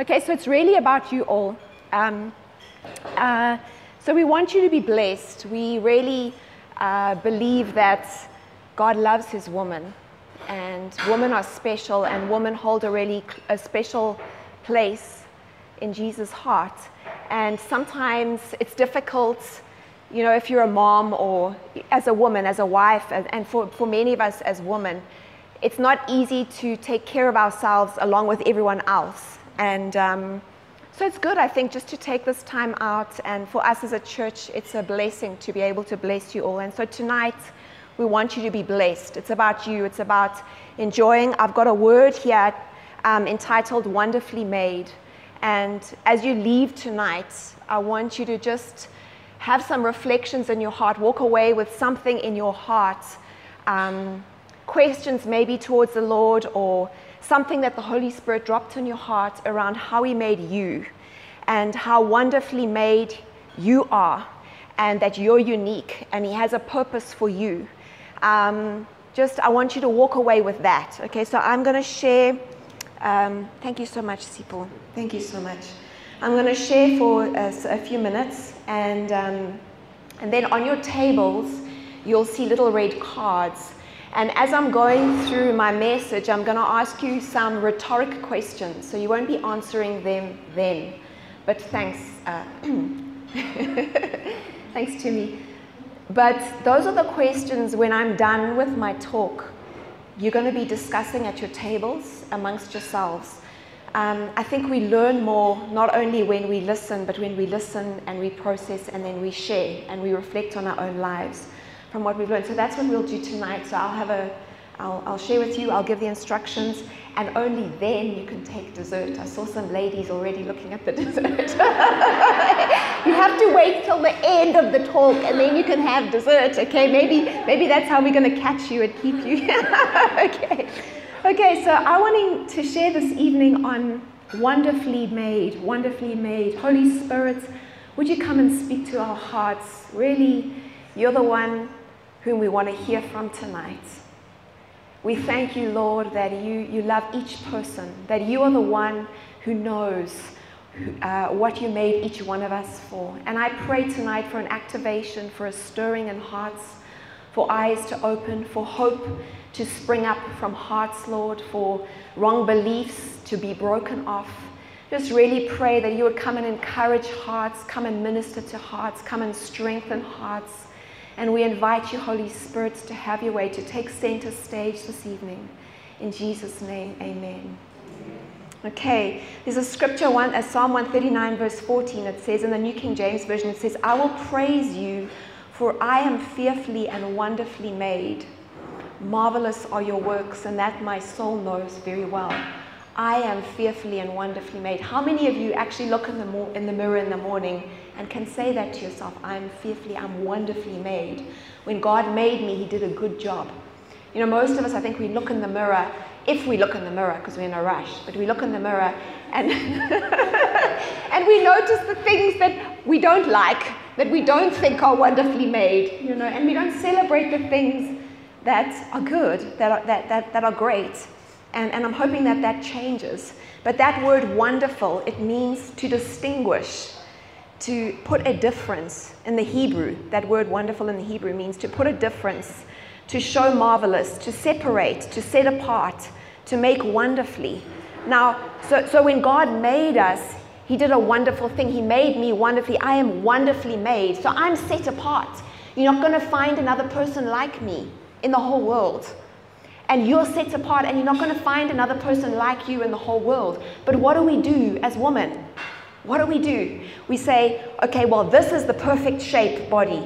Okay, so it's really about you all. Um, uh, so we want you to be blessed. We really uh, believe that God loves his woman, and women are special, and women hold a really a special place in Jesus' heart. And sometimes it's difficult, you know, if you're a mom or as a woman, as a wife, and, and for, for many of us as women, it's not easy to take care of ourselves along with everyone else. And um, so it's good, I think, just to take this time out. And for us as a church, it's a blessing to be able to bless you all. And so tonight, we want you to be blessed. It's about you, it's about enjoying. I've got a word here um, entitled Wonderfully Made. And as you leave tonight, I want you to just have some reflections in your heart, walk away with something in your heart, um, questions maybe towards the Lord or something that the Holy Spirit dropped in your heart around how He made you and how wonderfully made you are and that you're unique and He has a purpose for you. Um, just, I want you to walk away with that. Okay, so I'm going to share. Um, thank you so much, Sipho. Thank you so much. I'm going to share for a, a few minutes, and, um, and then on your tables, you'll see little red cards and as I'm going through my message, I'm going to ask you some rhetoric questions. So you won't be answering them then. But thanks. Uh, thanks to me. But those are the questions when I'm done with my talk. You're going to be discussing at your tables amongst yourselves. Um, I think we learn more not only when we listen, but when we listen and we process and then we share and we reflect on our own lives from what we've learned. So that's what we'll do tonight. So I'll have a, I'll, I'll share with you, I'll give the instructions, and only then you can take dessert. I saw some ladies already looking at the dessert. you have to wait till the end of the talk and then you can have dessert, okay? Maybe, maybe that's how we're going to catch you and keep you. okay. Okay, so I wanting to share this evening on wonderfully made, wonderfully made. Holy Spirit, would you come and speak to our hearts? Really, you're the one whom we want to hear from tonight. We thank you, Lord, that you, you love each person, that you are the one who knows uh, what you made each one of us for. And I pray tonight for an activation, for a stirring in hearts, for eyes to open, for hope to spring up from hearts, Lord, for wrong beliefs to be broken off. Just really pray that you would come and encourage hearts, come and minister to hearts, come and strengthen hearts. And we invite you, Holy Spirit, to have your way, to take center stage this evening. In Jesus' name, amen. Okay, there's a scripture, one, uh, Psalm 139, verse 14. It says in the New King James Version, it says, I will praise you, for I am fearfully and wonderfully made. Marvelous are your works, and that my soul knows very well. I am fearfully and wonderfully made. How many of you actually look in the, mo- in the mirror in the morning and can say that to yourself? I'm fearfully, I'm wonderfully made. When God made me, He did a good job. You know, most of us, I think we look in the mirror, if we look in the mirror, because we're in a rush, but we look in the mirror and, and we notice the things that we don't like, that we don't think are wonderfully made, you know, and we don't celebrate the things that are good, that are, that, that, that are great. And, and I'm hoping that that changes. But that word wonderful, it means to distinguish, to put a difference in the Hebrew. That word wonderful in the Hebrew means to put a difference, to show marvelous, to separate, to set apart, to make wonderfully. Now, so, so when God made us, He did a wonderful thing. He made me wonderfully. I am wonderfully made. So I'm set apart. You're not going to find another person like me in the whole world and you're set apart and you're not going to find another person like you in the whole world. But what do we do as women? What do we do? We say, okay, well, this is the perfect shape body.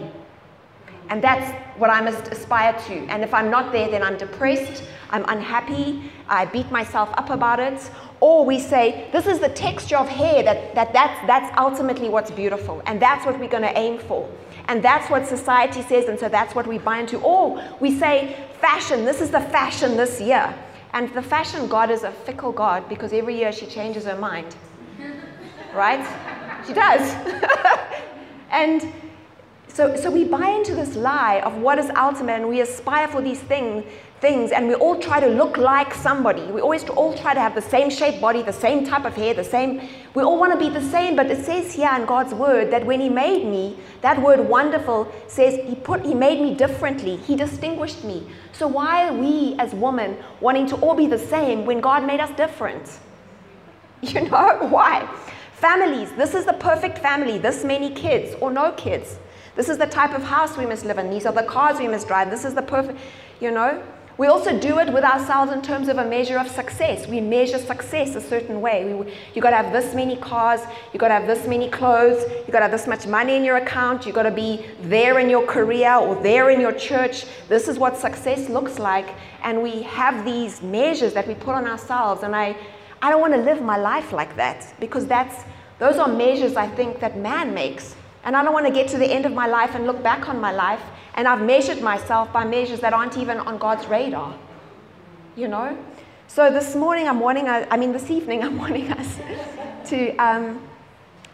And that's what I must aspire to. And if I'm not there, then I'm depressed, I'm unhappy, I beat myself up about it. Or we say, this is the texture of hair, that, that that's, that's ultimately what's beautiful. And that's what we're going to aim for. And that's what society says, and so that's what we buy into. Or we say, fashion, this is the fashion this year. And the fashion God is a fickle God because every year she changes her mind. Right? She does. and so, so we buy into this lie of what is ultimate and we aspire for these things, things and we all try to look like somebody. We always all try to have the same shaped body, the same type of hair, the same. We all want to be the same, but it says here in God's word that when He made me, that word wonderful says He put He made me differently. He distinguished me. So why are we as women wanting to all be the same when God made us different? You know why? Families, this is the perfect family, this many kids or no kids. This is the type of house we must live in. These are the cars we must drive. This is the perfect, you know. We also do it with ourselves in terms of a measure of success. We measure success a certain way. We, you got to have this many cars, you got to have this many clothes, you got to have this much money in your account, you got to be there in your career or there in your church. This is what success looks like. And we have these measures that we put on ourselves. And I, I don't want to live my life like that because that's, those are measures I think that man makes. And I don't want to get to the end of my life and look back on my life and I've measured myself by measures that aren't even on God's radar. You know? So this morning, I'm wanting, I mean, this evening, I'm wanting us to um,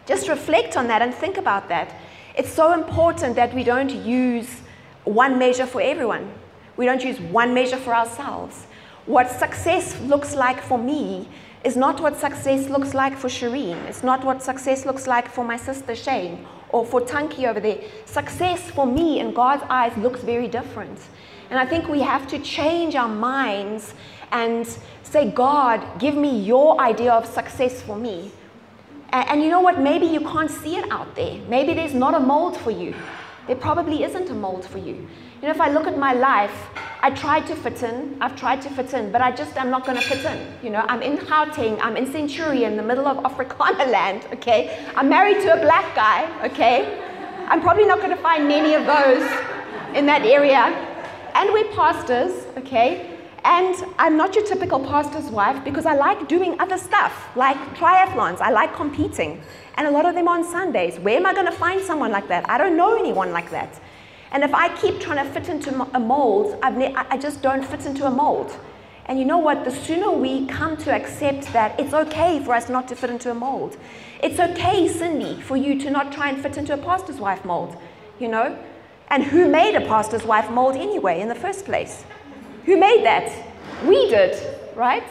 just reflect on that and think about that. It's so important that we don't use one measure for everyone. We don't use one measure for ourselves. What success looks like for me is not what success looks like for Shireen. It's not what success looks like for my sister Shane or for Tanki over there. Success for me in God's eyes looks very different. And I think we have to change our minds and say, God, give me your idea of success for me. And, and, you know what? Maybe you can't see it out there. Maybe there's not a mold for you. There probably isn't a mold for you. You know, if I look at my life, I tried to fit in. I've tried to fit in, but I just am not going to fit in. You know, I'm in Gauteng. I'm in Centurion, the middle of Afrikaner land. Okay, I'm married to a black guy. Okay, I'm probably not going to find many of those in that area. And we're pastors. Okay, and I'm not your typical pastor's wife because I like doing other stuff, like triathlons. I like competing, and a lot of them on Sundays. Where am I going to find someone like that? I don't know anyone like that. And if I keep trying to fit into a mold, I just don't fit into a mold. And you know what? The sooner we come to accept that it's okay for us not to fit into a mold, it's okay, Cindy, for you to not try and fit into a pastor's wife mold, you know? And who made a pastor's wife mold anyway in the first place? Who made that? We did, right?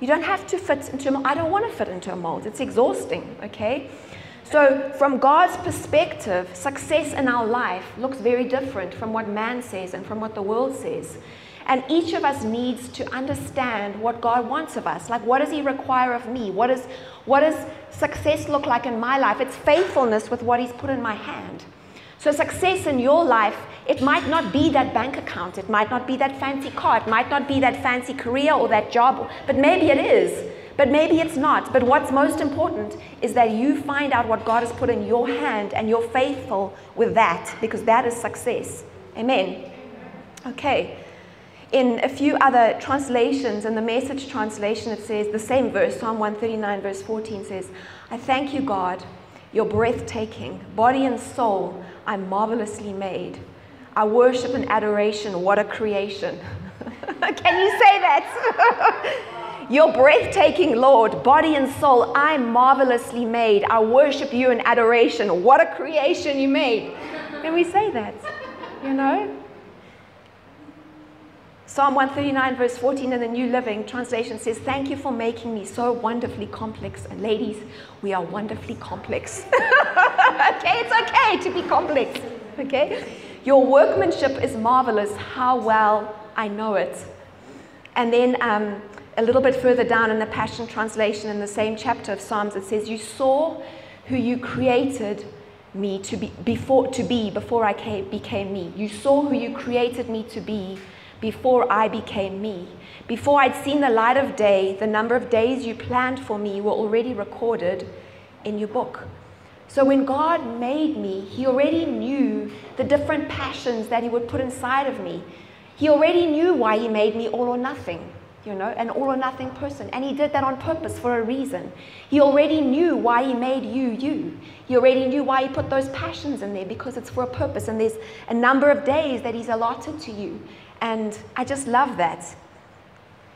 You don't have to fit into a mold. I don't want to fit into a mold. It's exhausting, okay? So, from God's perspective, success in our life looks very different from what man says and from what the world says. And each of us needs to understand what God wants of us. Like, what does He require of me? What, is, what does success look like in my life? It's faithfulness with what He's put in my hand. So, success in your life, it might not be that bank account, it might not be that fancy car, it might not be that fancy career or that job, but maybe it is. But maybe it's not. But what's most important is that you find out what God has put in your hand and you're faithful with that because that is success. Amen. Okay. In a few other translations, in the message translation, it says the same verse, Psalm 139, verse 14 says, I thank you, God, you're breathtaking. Body and soul, I'm marvelously made. I worship and adoration. What a creation. Can you say that? You're breathtaking, Lord, body and soul. I'm marvelously made. I worship you in adoration. What a creation you made. Can we say that? You know? Psalm 139, verse 14 in the New Living Translation says, Thank you for making me so wonderfully complex. And ladies, we are wonderfully complex. okay, it's okay to be complex. Okay? Your workmanship is marvelous. How well I know it. And then um, a little bit further down in the Passion Translation, in the same chapter of Psalms, it says, You saw who you created me to be before, to be before I came, became me. You saw who you created me to be before I became me. Before I'd seen the light of day, the number of days you planned for me were already recorded in your book. So when God made me, He already knew the different passions that He would put inside of me. He already knew why He made me all or nothing you know, an all or nothing person. And he did that on purpose for a reason. He already knew why he made you you. He already knew why he put those passions in there because it's for a purpose. And there's a number of days that he's allotted to you. And I just love that.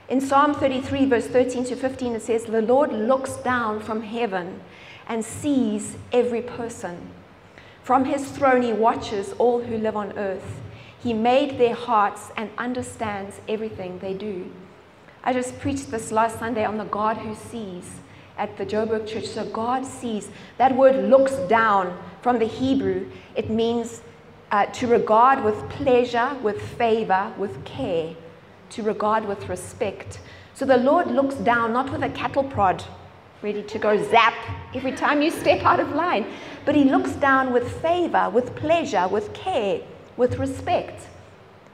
In Psalm 33, verse 13 to 15, it says, The Lord looks down from heaven and sees every person. From his throne, he watches all who live on earth. He made their hearts and understands everything they do. I just preached this last Sunday on the God who sees at the Joburg church. So God sees. That word looks down from the Hebrew. It means uh, to regard with pleasure, with favor, with care, to regard with respect. So the Lord looks down, not with a cattle prod, ready to go zap every time you step out of line, but He looks down with favor, with pleasure, with care, with respect.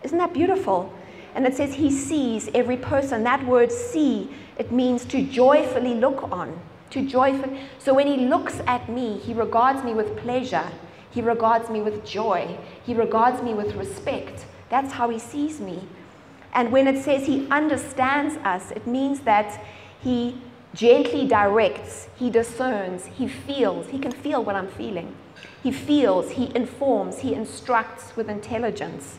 Isn't that beautiful? And it says He sees every person. That word see, it means to joyfully look on. To joyfully. So when He looks at me, He regards me with pleasure. He regards me with joy. He regards me with respect. That's how he sees me. And when it says he understands us, it means that he gently directs, he discerns, he feels. He can feel what I'm feeling. He feels, he informs, he instructs with intelligence.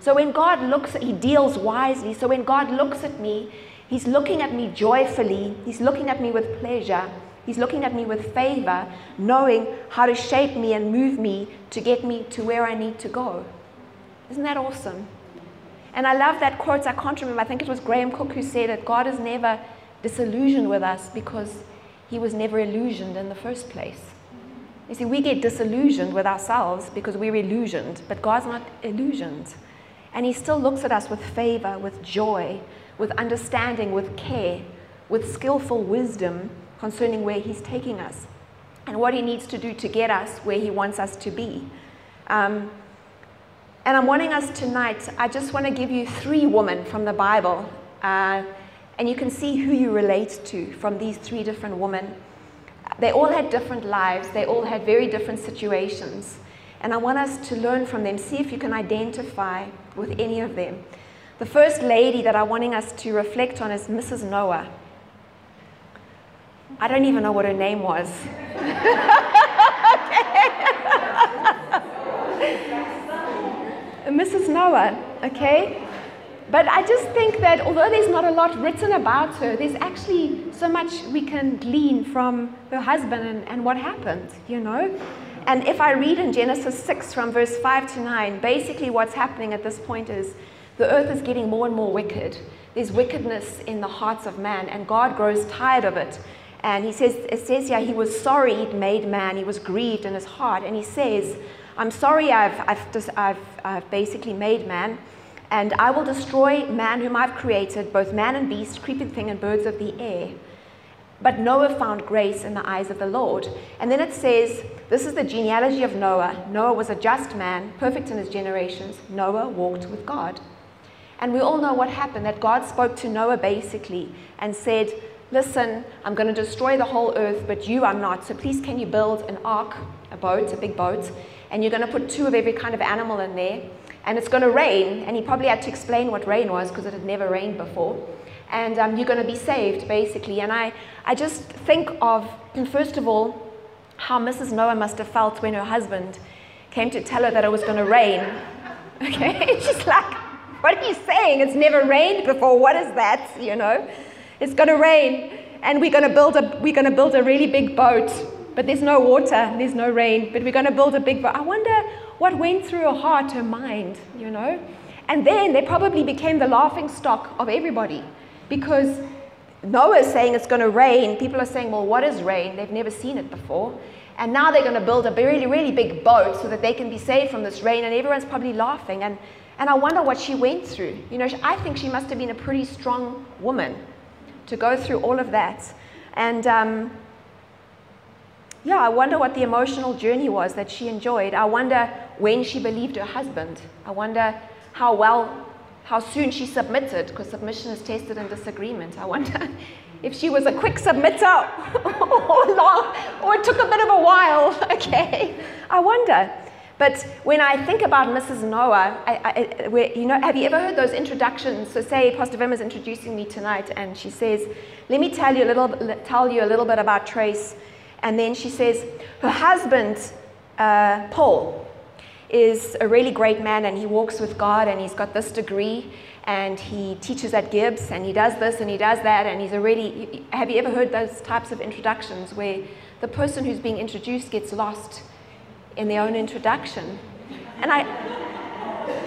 So when God looks, he deals wisely. So when God looks at me, he's looking at me joyfully, he's looking at me with pleasure. He's looking at me with favor, knowing how to shape me and move me to get me to where I need to go. Isn't that awesome? And I love that quote. I can't remember. I think it was Graham Cooke who said that God is never disillusioned with us because he was never illusioned in the first place. You see, we get disillusioned with ourselves because we're illusioned, but God's not illusioned. And he still looks at us with favor, with joy, with understanding, with care, with skillful wisdom concerning where He's taking us and what He needs to do to get us where He wants us to be. Um, and I'm wanting us tonight, I just want to give you three women from the Bible. Uh, and you can see who you relate to from these three different women. They all had different lives, they all had very different situations. And I want us to learn from them, see if you can identify with any of them. The first lady that I'm wanting us to reflect on is Mrs. Noah. I don't even know what her name was. Mrs. Noah, okay? But I just think that although there's not a lot written about her, there's actually so much we can glean from her husband and, and what happened, you know? And if I read in Genesis 6 from verse 5 to 9, basically what's happening at this point is the earth is getting more and more wicked. There's wickedness in the hearts of man, and God grows tired of it. And he says, it says here, he was sorry he'd made man. He was grieved in his heart. And he says, I'm sorry I've, I've, just, I've, I've basically made man. And I will destroy man whom I've created, both man and beast, creeping thing, and birds of the air. But Noah found grace in the eyes of the Lord. And then it says, This is the genealogy of Noah. Noah was a just man, perfect in his generations. Noah walked with God. And we all know what happened that God spoke to Noah basically and said, listen, I'm going to destroy the whole earth, but you I'm not. So please, can you build an ark, a boat, a big boat, and you're going to put two of every kind of animal in there, and it's going to rain. And he probably had to explain what rain was because it had never rained before. And um, you're going to be saved, basically. And I, I just think of, first of all, how Mrs. Noah must have felt when her husband came to tell her that it was going to rain. Okay? She's like, what are you saying? It's never rained before. What is that? You know? It's going to rain, and we're going to build a we're going to build a really big boat. But there's no water, there's no rain. But we're going to build a big boat. I wonder what went through her heart, her mind, you know. And then they probably became the laughing stock of everybody, because Noah is saying it's going to rain. People are saying, well, what is rain? They've never seen it before. And now they're going to build a really, really big boat so that they can be saved from this rain. And everyone's probably laughing. And, and I wonder what she went through. You know, I think she must have been a pretty strong woman to go through all of that. And um, yeah, I wonder what the emotional journey was that she enjoyed. I wonder when she believed her husband. I wonder how well, how soon she submitted, because submission is tested in disagreement. I wonder if she was a quick submitter or long, or it took a bit of a while. Okay, I wonder. But when I think about Mrs. Noah, I, I, where, you know, have you ever heard those introductions? So say Pastor Vim is introducing me tonight, and she says, "Let me tell you a little, tell you a little bit about Trace." And then she says, her husband, uh, Paul, is a really great man, and he walks with God, and he's got this degree, and he teaches at GIBS, and he does this and he does that, and he's a really. Have you ever heard those types of introductions where the person who's being introduced gets lost? in their own introduction. And I,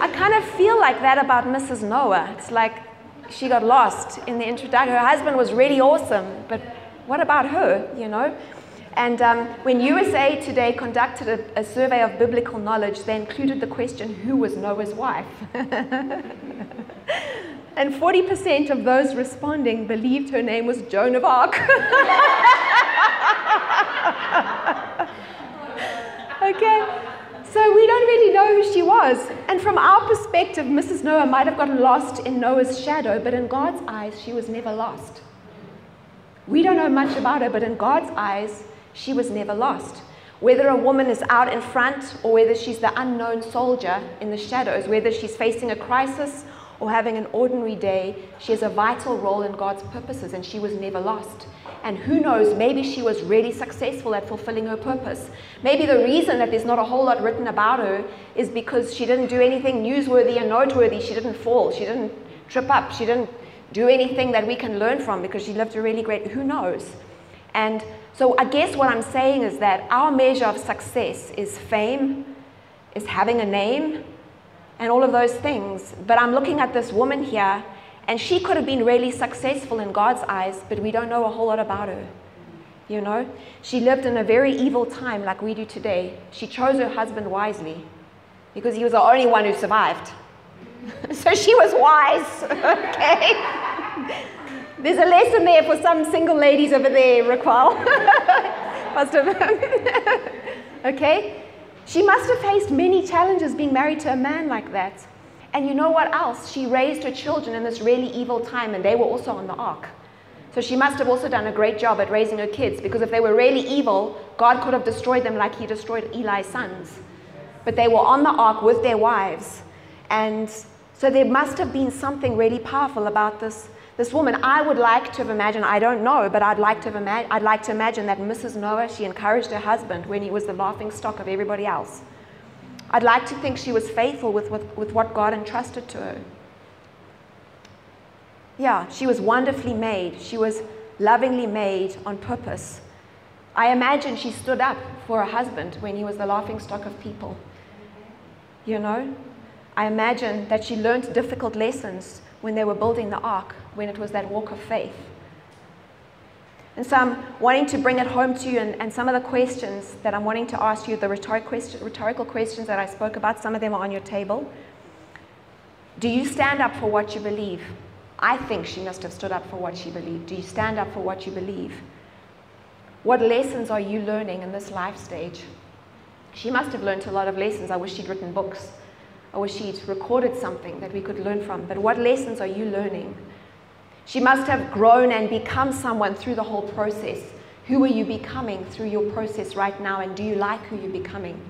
I kind of feel like that about Mrs. Noah. It's like she got lost in the introduction. Her husband was really awesome, but what about her, you know? And um, when USA Today conducted a, a, survey of biblical knowledge, they included the question, who was Noah's wife? and 40% of those responding believed her name was Joan of Arc. okay? So we don't really know who she was. And from our perspective, Mrs. Noah might have gotten lost in Noah's shadow, but in God's eyes, she was never lost. We don't know much about her, but in God's eyes, she was never lost. Whether a woman is out in front or whether she's the unknown soldier in the shadows, whether she's facing a crisis or having an ordinary day, she has a vital role in God's purposes and she was never lost. And who knows, maybe she was really successful at fulfilling her purpose. Maybe the reason that there's not a whole lot written about her is because she didn't do anything newsworthy and noteworthy. She didn't fall, she didn't trip up, she didn't do anything that we can learn from because she lived a really great, who knows? And so I guess what I'm saying is that our measure of success is fame, is having a name, and all of those things. But I'm looking at this woman here, and she could have been really successful in God's eyes, but we don't know a whole lot about her. You know, she lived in a very evil time like we do today. She chose her husband wisely because he was the only one who survived. so she was wise, okay? There's a lesson there for some single ladies over there, Raquel. okay? She must have faced many challenges being married to a man like that. And you know what else? She raised her children in this really evil time, and they were also on the ark. So she must have also done a great job at raising her kids because if they were really evil, God could have destroyed them like he destroyed Eli's sons. But they were on the ark with their wives. And so there must have been something really powerful about this this woman, I would like to have imagined, I don't know, but I'd like to have ima- I'd like to imagine that Mrs. Noah, she encouraged her husband when he was the laughing stock of everybody else. I'd like to think she was faithful with, with, with what God entrusted to her. Yeah, she was wonderfully made. She was lovingly made on purpose. I imagine she stood up for her husband when he was the laughing stock of people. You know? I imagine that she learned difficult lessons when they were building the ark, when it was that walk of faith. And so I'm wanting to bring it home to you, and, and some of the questions that I'm wanting to ask you, the rhetoric question, rhetorical questions that I spoke about, some of them are on your table. Do you stand up for what you believe? I think she must have stood up for what she believed. Do you stand up for what you believe? What lessons are you learning in this life stage? She must have learned a lot of lessons. I wish she'd written books I wish she'd recorded something that we could learn from. But what lessons are you learning? She must have grown and become someone through the whole process. Who are you becoming through your process right now, and do you like who you're becoming?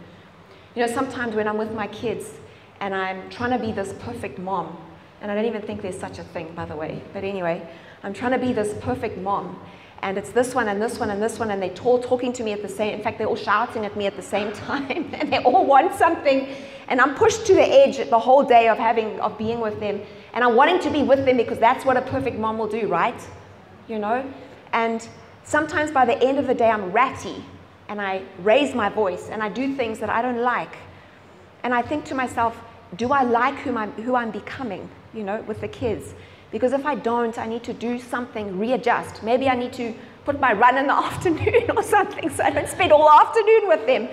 You know, sometimes when I'm with my kids and I'm trying to be this perfect mom, and I don't even think there's such a thing, by the way, but anyway, I'm trying to be this perfect mom, and it's this one and this one and this one, and they're all talking to me at the same. In fact, they're all shouting at me at the same time, and they all want something, and I'm pushed to the edge the whole day of having of being with them, and I'm wanting to be with them because that's what a perfect mom will do, right? You know, and sometimes by the end of the day, I'm ratty, and I raise my voice, and I do things that I don't like, and I think to myself, do I like who I'm, who I'm becoming? You know, with the kids. Because if I don't, I need to do something, readjust. Maybe I need to put my run in the afternoon or something so I don't spend all afternoon with them.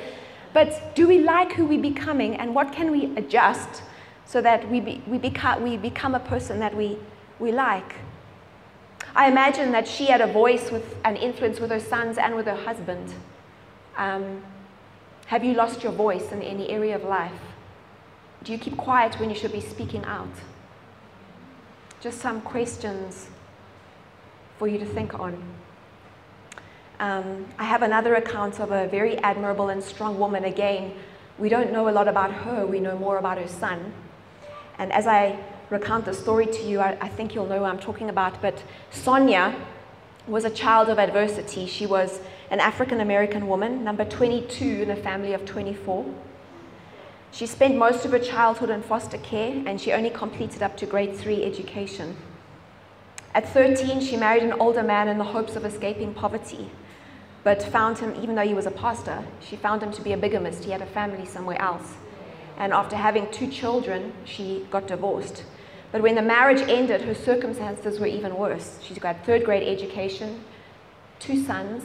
But do we like who we're becoming and what can we adjust so that we, be, we, become, we become a person that we, we like? I imagine that she had a voice with an influence with her sons and with her husband. Um, have you lost your voice in any area of life? Do you keep quiet when you should be speaking out? just some questions for you to think on. Um, I have another account of a very admirable and strong woman. Again, we don't know a lot about her, we know more about her son. And as I recount the story to you, I, I think you'll know who I'm talking about. But Sonya was a child of adversity. She was an African American woman, number 22 in a family of 24. She spent most of her childhood in foster care and she only completed up to grade three education. At 13, she married an older man in the hopes of escaping poverty, but found him, even though he was a pastor, she found him to be a bigamist. He had a family somewhere else. And after having two children, she got divorced. But when the marriage ended, her circumstances were even worse. She's got third grade education, two sons,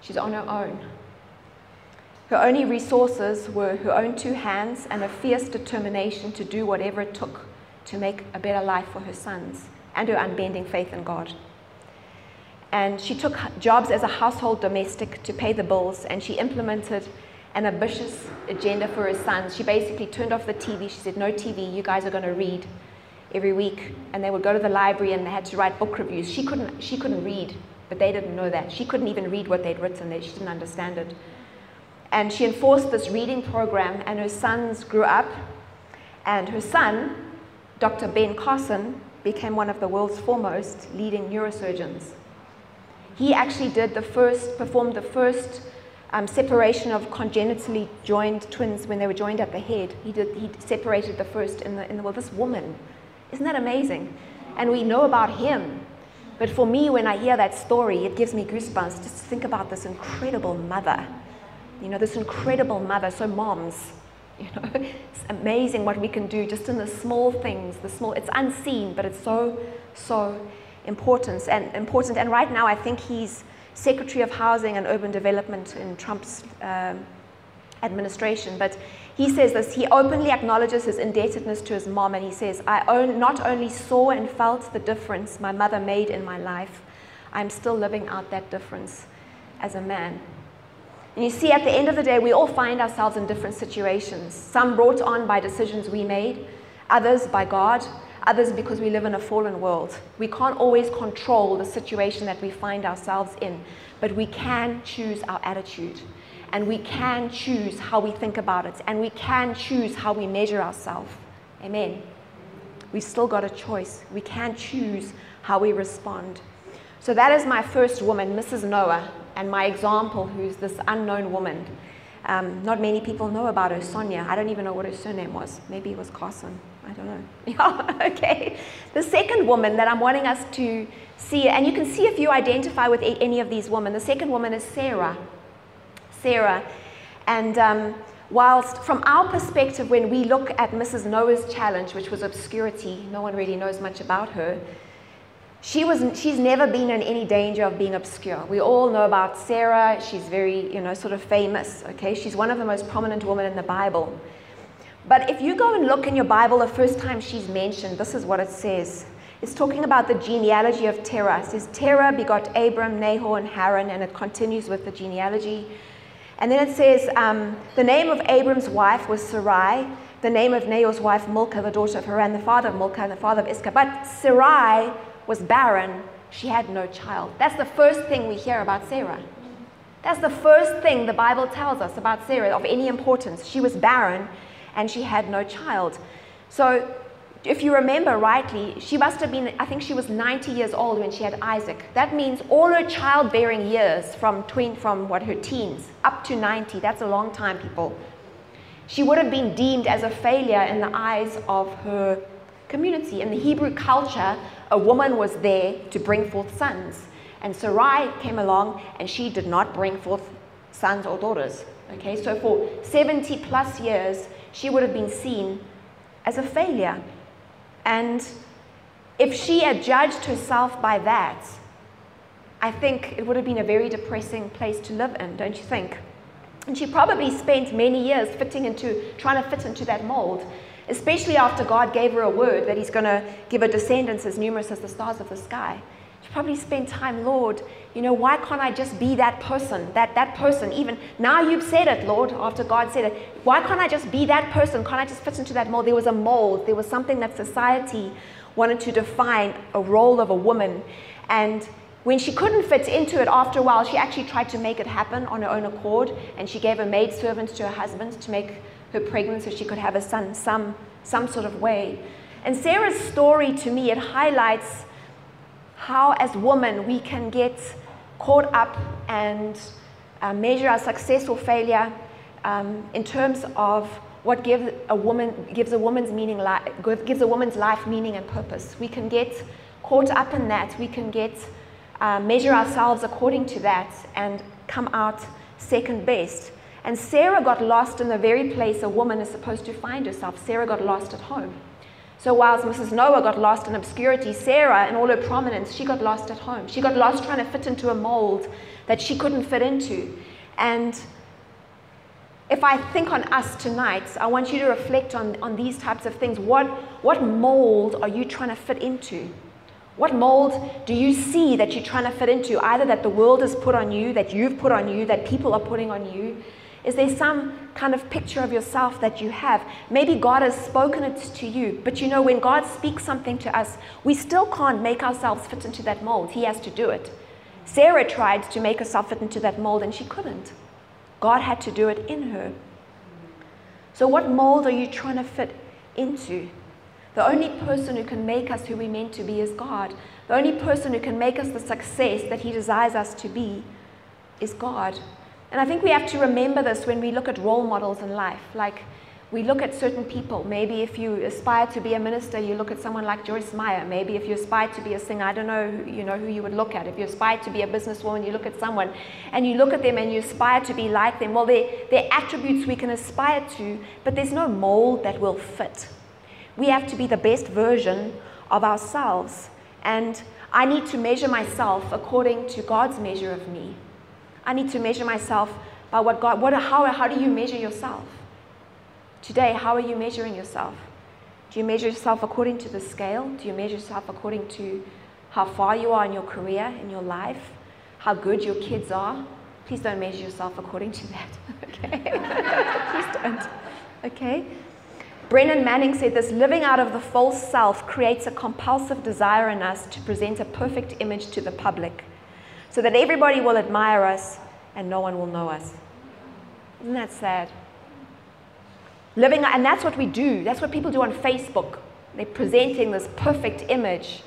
she's on her own. Her only resources were her own two hands and a fierce determination to do whatever it took to make a better life for her sons and her unbending faith in God. And she took jobs as a household domestic to pay the bills, and she implemented an ambitious agenda for her sons. She basically turned off the TV. She said, No TV, you guys are going to read every week. And they would go to the library and they had to write book reviews. She couldn't, she couldn't read, but they didn't know that. She couldn't even read what they'd written, she didn't understand it. And she enforced this reading program, and her sons grew up. And her son, Dr. Ben Carson, became one of the world's foremost leading neurosurgeons. He actually did the first, performed the first um, separation of congenitally joined twins when they were joined at the head. He, did, he separated the first in the, in the world. This woman, isn't that amazing? And we know about him. But for me, when I hear that story, it gives me goosebumps just think about this incredible mother. You know, this incredible mother. So, moms, you know, it's amazing what we can do just in the small things, the small, it's unseen, but it's so, so important. And important. And right now, I think he's Secretary of Housing and Urban Development in Trump's um, administration. But he says this he openly acknowledges his indebtedness to his mom, and he says, I own, not only saw and felt the difference my mother made in my life, I'm still living out that difference as a man. And you see, at the end of the day, we all find ourselves in different situations. Some brought on by decisions we made, others by God, others because we live in a fallen world. We can't always control the situation that we find ourselves in, but we can choose our attitude. And we can choose how we think about it. And we can choose how we measure ourselves. Amen. We've still got a choice. We can choose how we respond. So that is my first woman, Mrs. Noah, and my example, who's this unknown woman. Um, not many people know about her, Sonya. I don't even know what her surname was. Maybe it was Carson. I don't know. Yeah, okay. The second woman that I'm wanting us to see, and you can see if you identify with any of these women, the second woman is Sarah. Sarah. And um, whilst from our perspective, when we look at Mrs. Noah's challenge, which was obscurity, no one really knows much about her. She was, she's never been in any danger of being obscure. We all know about Sarah. She's very, you know, sort of famous, okay? She's one of the most prominent women in the Bible. But if you go and look in your Bible the first time she's mentioned, this is what it says. It's talking about the genealogy of Terah. It says, Terah begot Abram, Nahor, and Haran, and it continues with the genealogy. And then it says, um, the name of Abram's wife was Sarai, the name of Nahor's wife, Milcah, the daughter of Haran, the father of Milcah, and the father of Iscah. But Sarai was barren, she had no child. That's the first thing we hear about Sarah. That's the first thing the Bible tells us about Sarah of any importance. She was barren and she had no child. So, if you remember rightly, she must have been, I think she was 90 years old when she had Isaac. That means all her childbearing years from, from what, her teens up to 90, that's a long time, people. She would have been deemed as a failure in the eyes of her community. In the Hebrew culture, a woman was there to bring forth sons. And Sarai came along and she did not bring forth sons or daughters. Okay, so for 70 plus years, she would have been seen as a failure. And if she had judged herself by that, I think it would have been a very depressing place to live in, don't you think? And she probably spent many years fitting into, trying to fit into that mold, especially after God gave her a word that He's going to give her descendants as numerous as the stars of the sky. Probably spend time, Lord, you know, why can't I just be that person? That that person, even now you've said it, Lord, after God said it. Why can't I just be that person? Can't I just fit into that mold? There was a mold, there was something that society wanted to define a role of a woman. And when she couldn't fit into it after a while, she actually tried to make it happen on her own accord, and she gave a maid servant to her husband to make her pregnant so she could have a son some, some sort of way. And Sarah's story to me, it highlights how, as women, we can get caught up and uh, measure our success or failure um, in terms of what gives a woman gives a woman's meaning gives a woman's life meaning and purpose. We can get caught up in that. We can get uh, measure ourselves according to that and come out second best. And Sarah got lost in the very place a woman is supposed to find herself. Sarah got lost at home. So whilst Mrs. Noah got lost in obscurity, Sarah, in all her prominence, she got lost at home. She got lost trying to fit into a mold that she couldn't fit into. And if I think on us tonight, I want you to reflect on, on these types of things. What, what mold are you trying to fit into? What mold do you see that you're trying to fit into? Either that the world has put on you, that you've put on you, that people are putting on you. Is there some kind of picture of yourself that you have? Maybe God has spoken it to you, but you know, when God speaks something to us, we still can't make ourselves fit into that mold. He has to do it. Sarah tried to make herself fit into that mold and she couldn't. God had to do it in her. So, what mold are you trying to fit into? The only person who can make us who we're meant to be is God. The only person who can make us the success that He desires us to be is God. And I think we have to remember this when we look at role models in life. Like, we look at certain people. Maybe if you aspire to be a minister, you look at someone like Joyce Meyer. Maybe if you aspire to be a singer, I don't know, who, you know who you would look at. If you aspire to be a businesswoman, you look at someone and you look at them and you aspire to be like them. Well, they're, they're attributes we can aspire to, but there's no mold that will fit. We have to be the best version of ourselves. And I need to measure myself according to God's measure of me. I need to measure myself by what God, what, how, how do you measure yourself? Today, how are you measuring yourself? Do you measure yourself according to the scale? Do you measure yourself according to how far you are in your career, in your life, how good your kids are? Please don't measure yourself according to that. Okay? Please don't. Okay? Brennan Manning said this living out of the false self creates a compulsive desire in us to present a perfect image to the public so that everybody will admire us and no one will know us. Isn't that sad? Living, and that's what we do. That's what people do on Facebook. They're presenting this perfect image,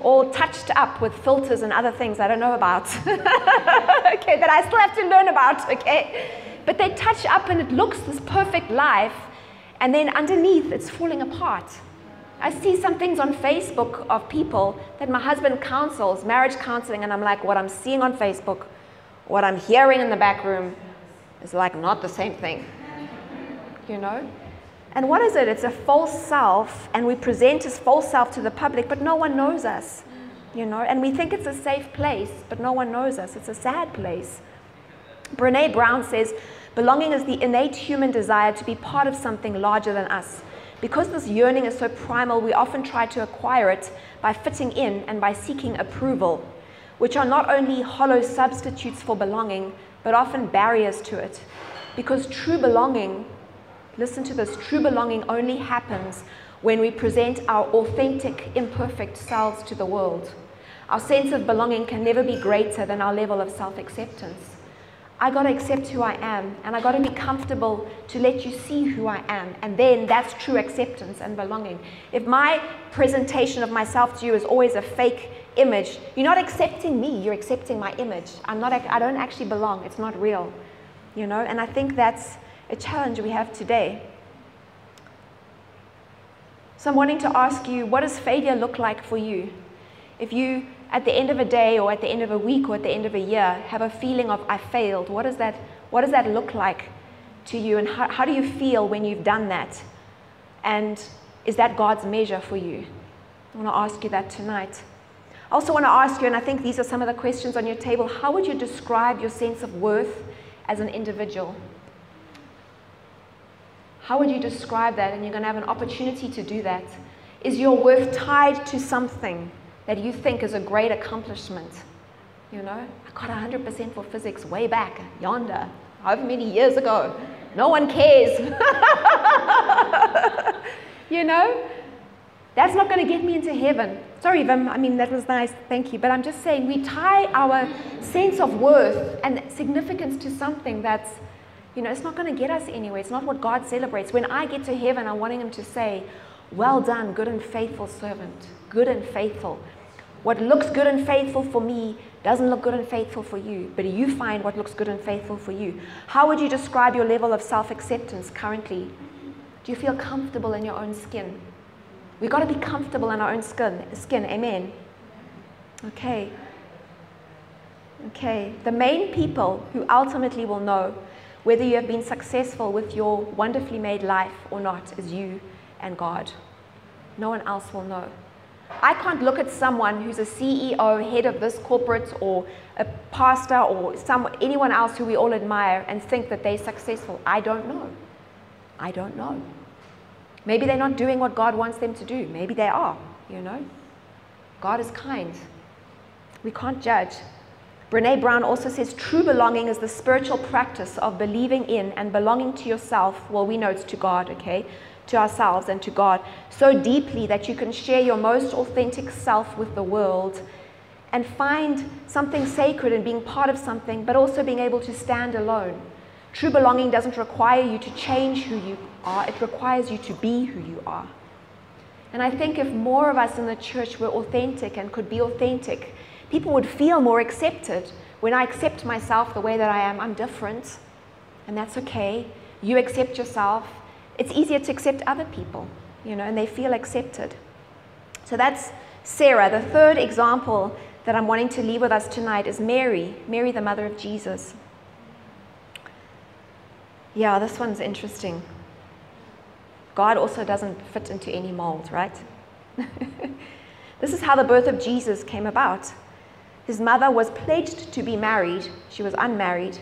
all touched up with filters and other things I don't know about. okay, that I still have to learn about, okay? But they touch up and it looks this perfect life, and then underneath it's falling apart. I see some things on Facebook of people that my husband counsels, marriage counseling, and I'm like, what I'm seeing on Facebook, what I'm hearing in the back room is like not the same thing you know? And what is it? It's a false self, and we present as false self to the public, but no one knows us, you know? And we think it's a safe place, but no one knows us. It's a sad place. Brene Brown says, belonging is the innate human desire to be part of something larger than us. Because this yearning is so primal, we often try to acquire it by fitting in and by seeking approval, which are not only hollow substitutes for belonging, but often barriers to it. Because true belonging Listen to this true belonging only happens when we present our authentic, imperfect selves to the world. Our sense of belonging can never be greater than our level of self acceptance. I got to accept who I am, and I got to be comfortable to let you see who I am. And then that's true acceptance and belonging. If my presentation of myself to you is always a fake image, you're not accepting me, you're accepting my image. I'm not, I don't actually belong, it's not real. You know, and I think that's a challenge we have today. So I'm wanting to ask you, what does failure look like for you? If you, at the end of a day or at the end of a week or at the end of a year, have a feeling of, I failed, what does that, what does that look like to you? And how, how do you feel when you've done that? And is that God's measure for you? I want to ask you that tonight. I also want to ask you, and I think these are some of the questions on your table, how would you describe your sense of worth as an individual? How would you describe that? And you're going to have an opportunity to do that. Is your worth tied to something that you think is a great accomplishment? You know, I got 100% for physics way back yonder, however many years ago. No one cares. you know, that's not going to get me into heaven. Sorry, Vim, I mean, that was nice, thank you. But I'm just saying, we tie our sense of worth and significance to something that's you know, it's not going to get us anywhere. It's not what God celebrates. When I get to heaven, I'm wanting Him to say, Well done, good and faithful servant. Good and faithful. What looks good and faithful for me doesn't look good and faithful for you, but you find what looks good and faithful for you. How would you describe your level of self acceptance currently? Do you feel comfortable in your own skin? We've got to be comfortable in our own skin. skin. Amen. Okay. Okay. The main people who ultimately will know Whether you have been successful with your wonderfully made life or not is you and God. No one else will know. I can't look at someone who's a CEO, head of this corporate, or a pastor, or some, anyone else who we all admire and think that they're successful. I don't know. I don't know. Maybe they're not doing what God wants them to do. Maybe they are, you know. God is kind. We can't judge. Brene Brown also says true belonging is the spiritual practice of believing in and belonging to yourself. Well, we know it's to God, okay? To ourselves and to God so deeply that you can share your most authentic self with the world and find something sacred in being part of something, but also being able to stand alone. True belonging doesn't require you to change who you are, it requires you to be who you are. And I think if more of us in the church were authentic and could be authentic, people would feel more accepted. When I accept myself the way that I am, I'm different, and that's okay. You accept yourself. It's easier to accept other people, you know, and they feel accepted. So that's Sarah. The third example that I'm wanting to leave with us tonight is Mary, Mary, the mother of Jesus. Yeah, this one's interesting. God also doesn't fit into any mold, right? this is how the birth of Jesus came about. His mother was pledged to be married, she was unmarried,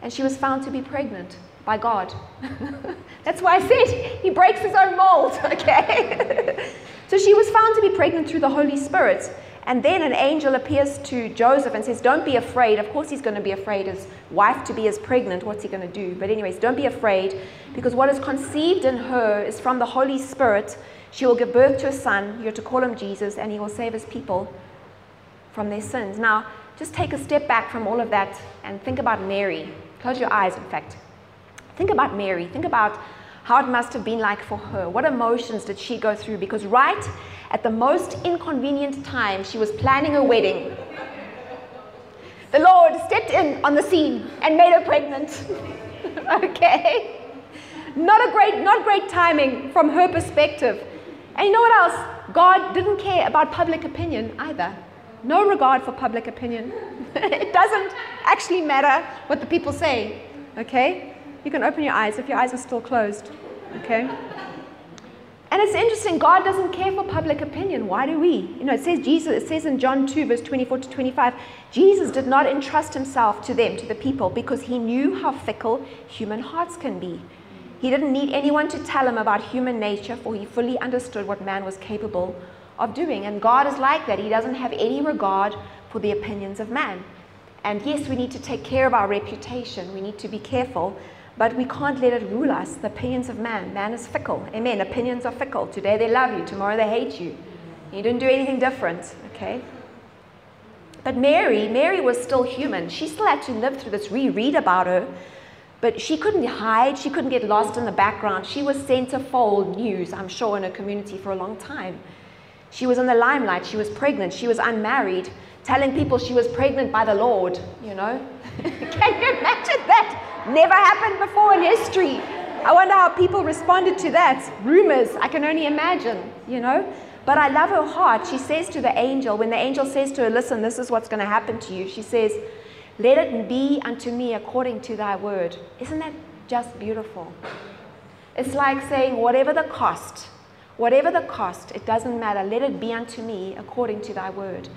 and she was found to be pregnant by God. That's why I said he breaks his own mold, okay? so she was found to be pregnant through the Holy Spirit. And then an angel appears to Joseph and says, Don't be afraid. Of course, he's going to be afraid. His wife to be is pregnant, what's he going to do? But, anyways, don't be afraid because what is conceived in her is from the Holy Spirit. She will give birth to a son. You're to call him Jesus, and he will save his people from their sins. Now, just take a step back from all of that and think about Mary. Close your eyes, in fact. Think about Mary. Think about how it must have been like for her. What emotions did she go through? Because right at the most inconvenient time, she was planning a wedding. The Lord stepped in on the scene and made her pregnant. okay? Not a great, not great timing from her perspective. And you know what else? God didn't care about public opinion either. No regard for public opinion. it doesn't actually matter what the people say. Okay? You can open your eyes if your eyes are still closed. Okay? And it's interesting, God doesn't care for public opinion. Why do we? You know, it says Jesus, it says in John 2, verse 24 to 25, Jesus did not entrust himself to them, to the people, because he knew how fickle human hearts can be. He didn't need anyone to tell him about human nature, for he fully understood what man was capable of doing. And God is like that. He doesn't have any regard for the opinions of man. And yes, we need to take care of our reputation. We need to be careful but we can't let it rule us. The opinions of man. Man is fickle. Amen. Opinions are fickle. Today they love you, tomorrow they hate you. You didn't do anything different, okay? But Mary, Mary was still human. She still had to live through this. Reread about her. But she couldn't hide. She couldn't get lost in the background. She was centerfold news, I'm sure, in her community for a long time. She was in the limelight. She was pregnant. She was unmarried, telling people she was pregnant by the Lord, you know? Can you imagine that? Never happened before in history. I wonder how people responded to that. Rumors, I can only imagine, you know. But I love her heart. She says to the angel, when the angel says to her, Listen, this is what's going to happen to you, she says, Let it be unto me according to thy word. Isn't that just beautiful? It's like saying, Whatever the cost, whatever the cost, it doesn't matter. Let it be unto me according to thy word.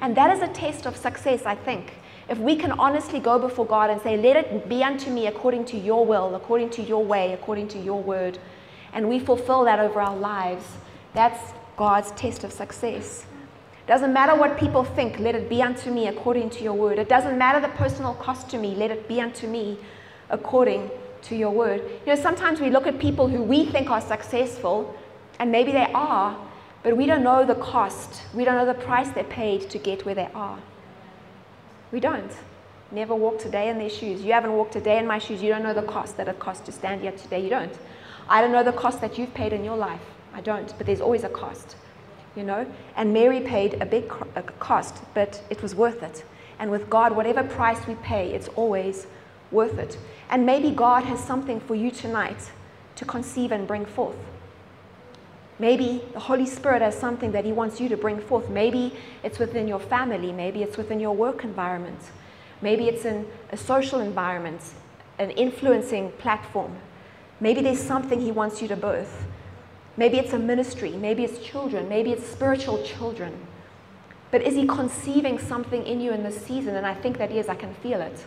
And that is a test of success, I think. If we can honestly go before God and say, Let it be unto me according to your will, according to your way, according to your word, and we fulfill that over our lives, that's God's test of success. It Doesn't matter what people think, let it be unto me according to your word. It doesn't matter the personal cost to me, let it be unto me according to your word. You know, sometimes we look at people who we think are successful, and maybe they are, but we don't know the cost. We don't know the price they paid to get where they are. We don't. Never walked a day in their shoes. You haven't walked a day in my shoes. You don't know the cost that it costs to stand here today. You don't. I don't know the cost that you've paid in your life. I don't. But there's always a cost, you know. And Mary paid a big cost, but it was worth it. And with God, whatever price we pay, it's always worth it. And maybe God has something for you tonight to conceive and bring forth. Maybe the Holy Spirit has something that He wants you to bring forth. Maybe it's within your family. Maybe it's within your work environment. Maybe it's in a social environment, an influencing platform. Maybe there's something He wants you to birth. Maybe it's a ministry. Maybe it's children. Maybe it's spiritual children. But is He conceiving something in you in this season? And I think that He is. I can feel it.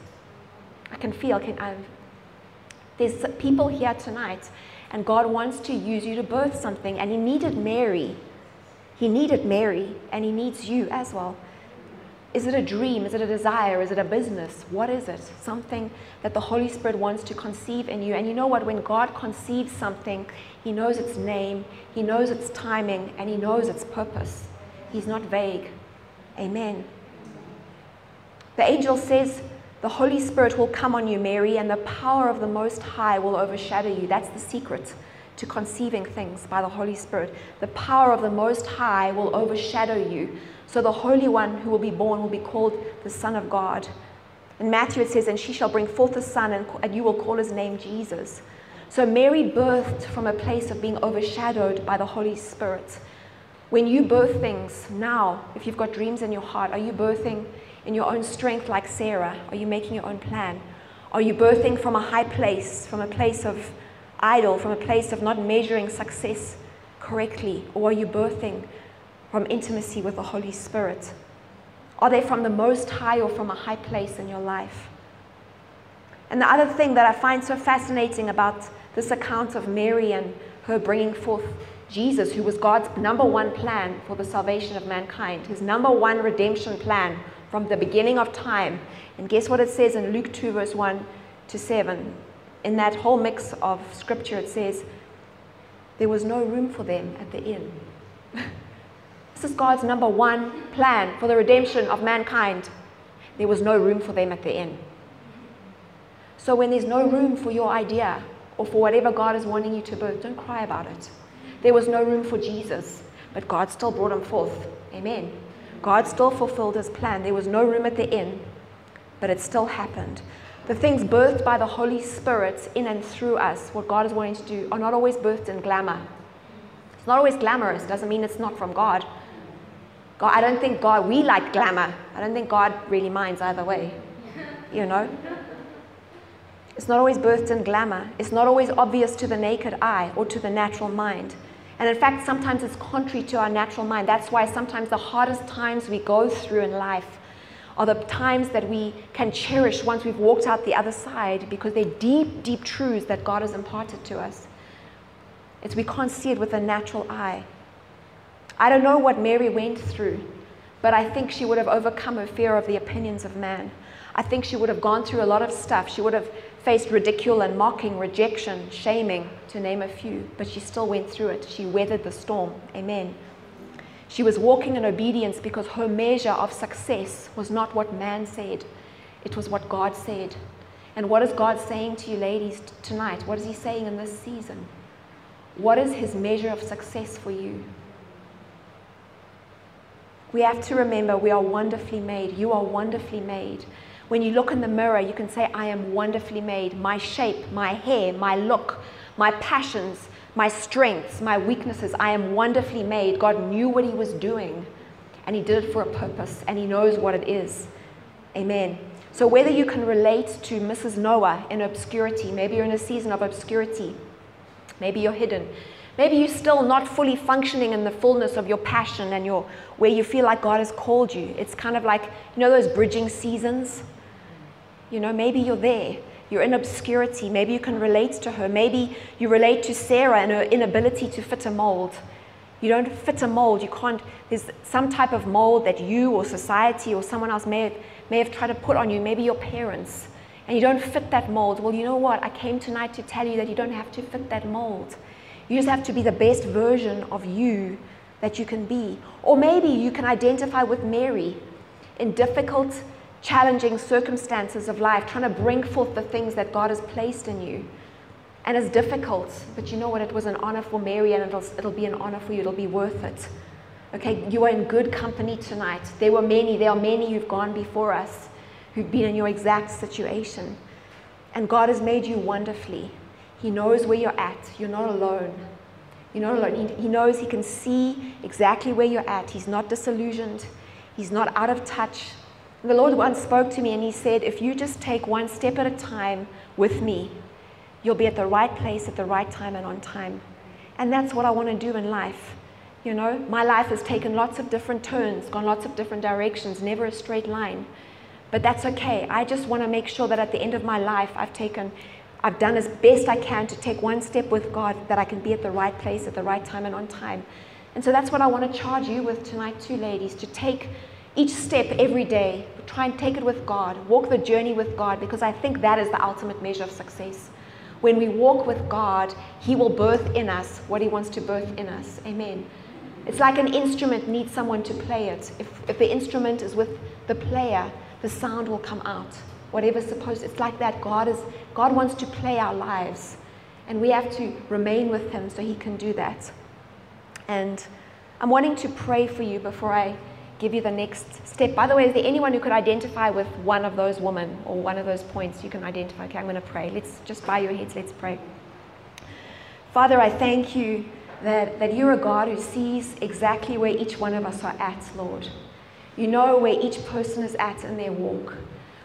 I can feel. Can, I, there's people here tonight, and God wants to use you to birth something. And He needed Mary. He needed Mary, and He needs you as well. Is it a dream? Is it a desire? Is it a business? What is it? Something that the Holy Spirit wants to conceive in you. And you know what? When God conceives something, He knows its name, He knows its timing, and He knows its purpose. He's not vague. Amen. The angel says, The Holy Spirit will come on you, Mary, and the power of the Most High will overshadow you. That's the secret to conceiving things by the Holy Spirit. The power of the Most High will overshadow you. So the Holy One who will be born will be called the Son of God. In Matthew it says, And she shall bring forth a son, and, and you will call his name Jesus. So Mary birthed from a place of being overshadowed by the Holy Spirit. When you birth things now, if you've got dreams in your heart, are you birthing in your own strength like Sarah? Are you making your own plan? Are you birthing from a high place, from a place of idol, from a place of not measuring success correctly? Or are you birthing from intimacy with the Holy Spirit? Are they from the Most High or from a high place in your life? And the other thing that I find so fascinating about this account of Mary and her bringing forth Jesus, who was God's number one plan for the salvation of mankind, his number one redemption plan from the beginning of time. And guess what it says in Luke 2, verse 1 to 7? In that whole mix of scripture, it says, There was no room for them at the inn. This is God's number one plan for the redemption of mankind. There was no room for them at the inn. So when there's no room for your idea or for whatever God is wanting you to birth, don't cry about it. There was no room for Jesus, but God still brought him forth. Amen. God still fulfilled his plan. There was no room at the inn, but it still happened. The things birthed by the Holy Spirit in and through us, what God is wanting to do, are not always birthed in glamour. It's not always glamorous, doesn't mean it's not from God. God, I don't think God, we like glamour. I don't think God really minds either way. You know? It's not always birthed in glamour. It's not always obvious to the naked eye or to the natural mind. And in fact, sometimes it's contrary to our natural mind. That's why sometimes the hardest times we go through in life are the times that we can cherish once we've walked out the other side because they're deep, deep truths that God has imparted to us. It's we can't see it with a natural eye. I don't know what Mary went through, but I think she would have overcome her fear of the opinions of man. I think she would have gone through a lot of stuff. She would have faced ridicule and mocking, rejection, shaming, to name a few, but she still went through it. She weathered the storm. Amen. She was walking in obedience because her measure of success was not what man said, it was what God said. And what is God saying to you, ladies, tonight? What is He saying in this season? What is His measure of success for you? We have to remember we are wonderfully made. You are wonderfully made. When you look in the mirror, you can say, I am wonderfully made. My shape, my hair, my look, my passions, my strengths, my weaknesses, I am wonderfully made. God knew what He was doing, and He did it for a purpose, and He knows what it is. Amen. So, whether you can relate to Mrs. Noah in obscurity, maybe you're in a season of obscurity, maybe you're hidden, Maybe you're still not fully functioning in the fullness of your passion and your where you feel like God has called you. It's kind of like, you know, those bridging seasons. You know, maybe you're there. You're in obscurity. Maybe you can relate to her. Maybe you relate to Sarah and her inability to fit a mold. You don't fit a mold. You can't. There's some type of mold that you or society or someone else may have, may have tried to put on you. Maybe your parents. And you don't fit that mold. Well, you know what? I came tonight to tell you that you don't have to fit that mold. You just have to be the best version of you that you can be. Or maybe you can identify with Mary in difficult, challenging circumstances of life, trying to bring forth the things that God has placed in you. And it's difficult, but you know what? It was an honor for Mary, and it'll, it'll be an honor for you. It'll be worth it. Okay, you are in good company tonight. There were many, there are many who've gone before us who've been in your exact situation. And God has made you wonderfully. He knows where you're at. You're not alone. You're not alone. He, he knows He can see exactly where you're at. He's not disillusioned. He's not out of touch The Lord once spoke to me and He said, If you just take one step at a time with me, you'll be at the right place at the right time and on time. And that's what I want to do in life. You know, my life has taken lots of different turns, gone lots of different directions, never a straight line. But that's okay. I just want to make sure that at the end of my life, I've taken, I've done as best I can to take one step with God, that I can be at the right place at the right time and on time. And so that's what I want to charge you with tonight, too, ladies, to take each step every day, try and take it with God, walk the journey with God, because I think that is the ultimate measure of success. When we walk with God, He will birth in us what He wants to birth in us. Amen. It's like an instrument needs someone to play it. If, if the instrument is with the player, the sound will come out. Whatever's supposed, it's like that. God is God wants to play our lives, and we have to remain with Him so He can do that. And I'm wanting to pray for you before I give you the next step. By the way, is there anyone who could identify with one of those women or one of those points you can identify? Okay, I'm going to pray. Let's just bow your heads, let's pray. Father, I thank you that, that you're a God who sees exactly where each one of us are at, Lord. You know where each person is at in their walk.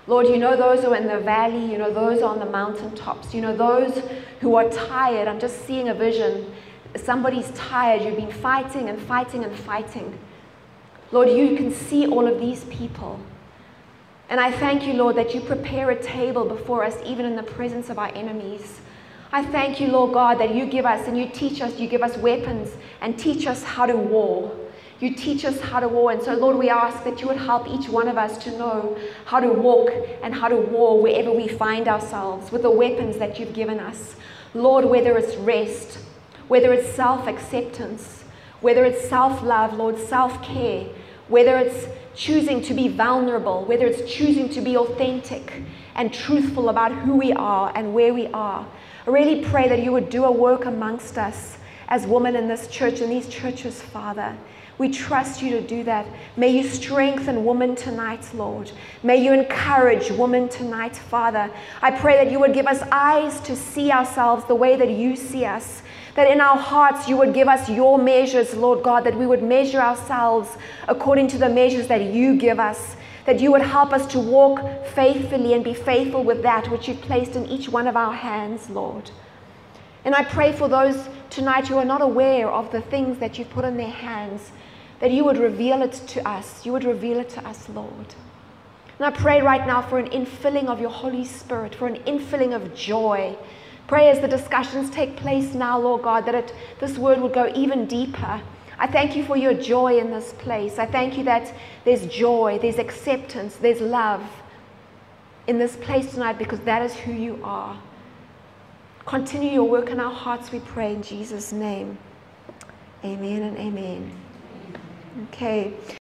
Lord, you know those who are in the valley, you know those on the mountaintops, you know those who are tired. I'm just seeing a vision. Somebody's tired. You've been fighting and fighting and fighting. Lord, you can see all of these people. And I thank you, Lord, that you prepare a table before us, even in the presence of our enemies. I thank you, Lord God, that you give us and you teach us, you give us weapons and teach us how to war. You teach us how to war. And so, Lord, we ask that you would help each one of us to know how to walk and how to war wherever we find ourselves with the weapons that you've given us. Lord, whether it's rest, whether it's self acceptance, whether it's self love, Lord, self care, whether it's choosing to be vulnerable, whether it's choosing to be authentic and truthful about who we are and where we are. I really pray that you would do a work amongst us as women in this church and these churches, Father. We trust you to do that. May you strengthen women tonight, Lord. May you encourage women tonight, Father. I pray that you would give us eyes to see ourselves the way that you see us. That in our hearts you would give us your measures, Lord God, that we would measure ourselves according to the measures that you give us. That you would help us to walk faithfully and be faithful with that which you've placed in each one of our hands, Lord. And I pray for those tonight who are not aware of the things that you've put in their hands, that you would reveal it to us. You would reveal it to us, Lord. And I pray right now for an infilling of your Holy Spirit, for an infilling of joy Pray as the discussions take place now, Lord God, that it, this word would go even deeper. I thank you for your joy in this place. I thank you that there's joy, there's acceptance, there's love in this place tonight because that is who you are. Continue your work in our hearts, we pray in Jesus' name. Amen and amen. Okay.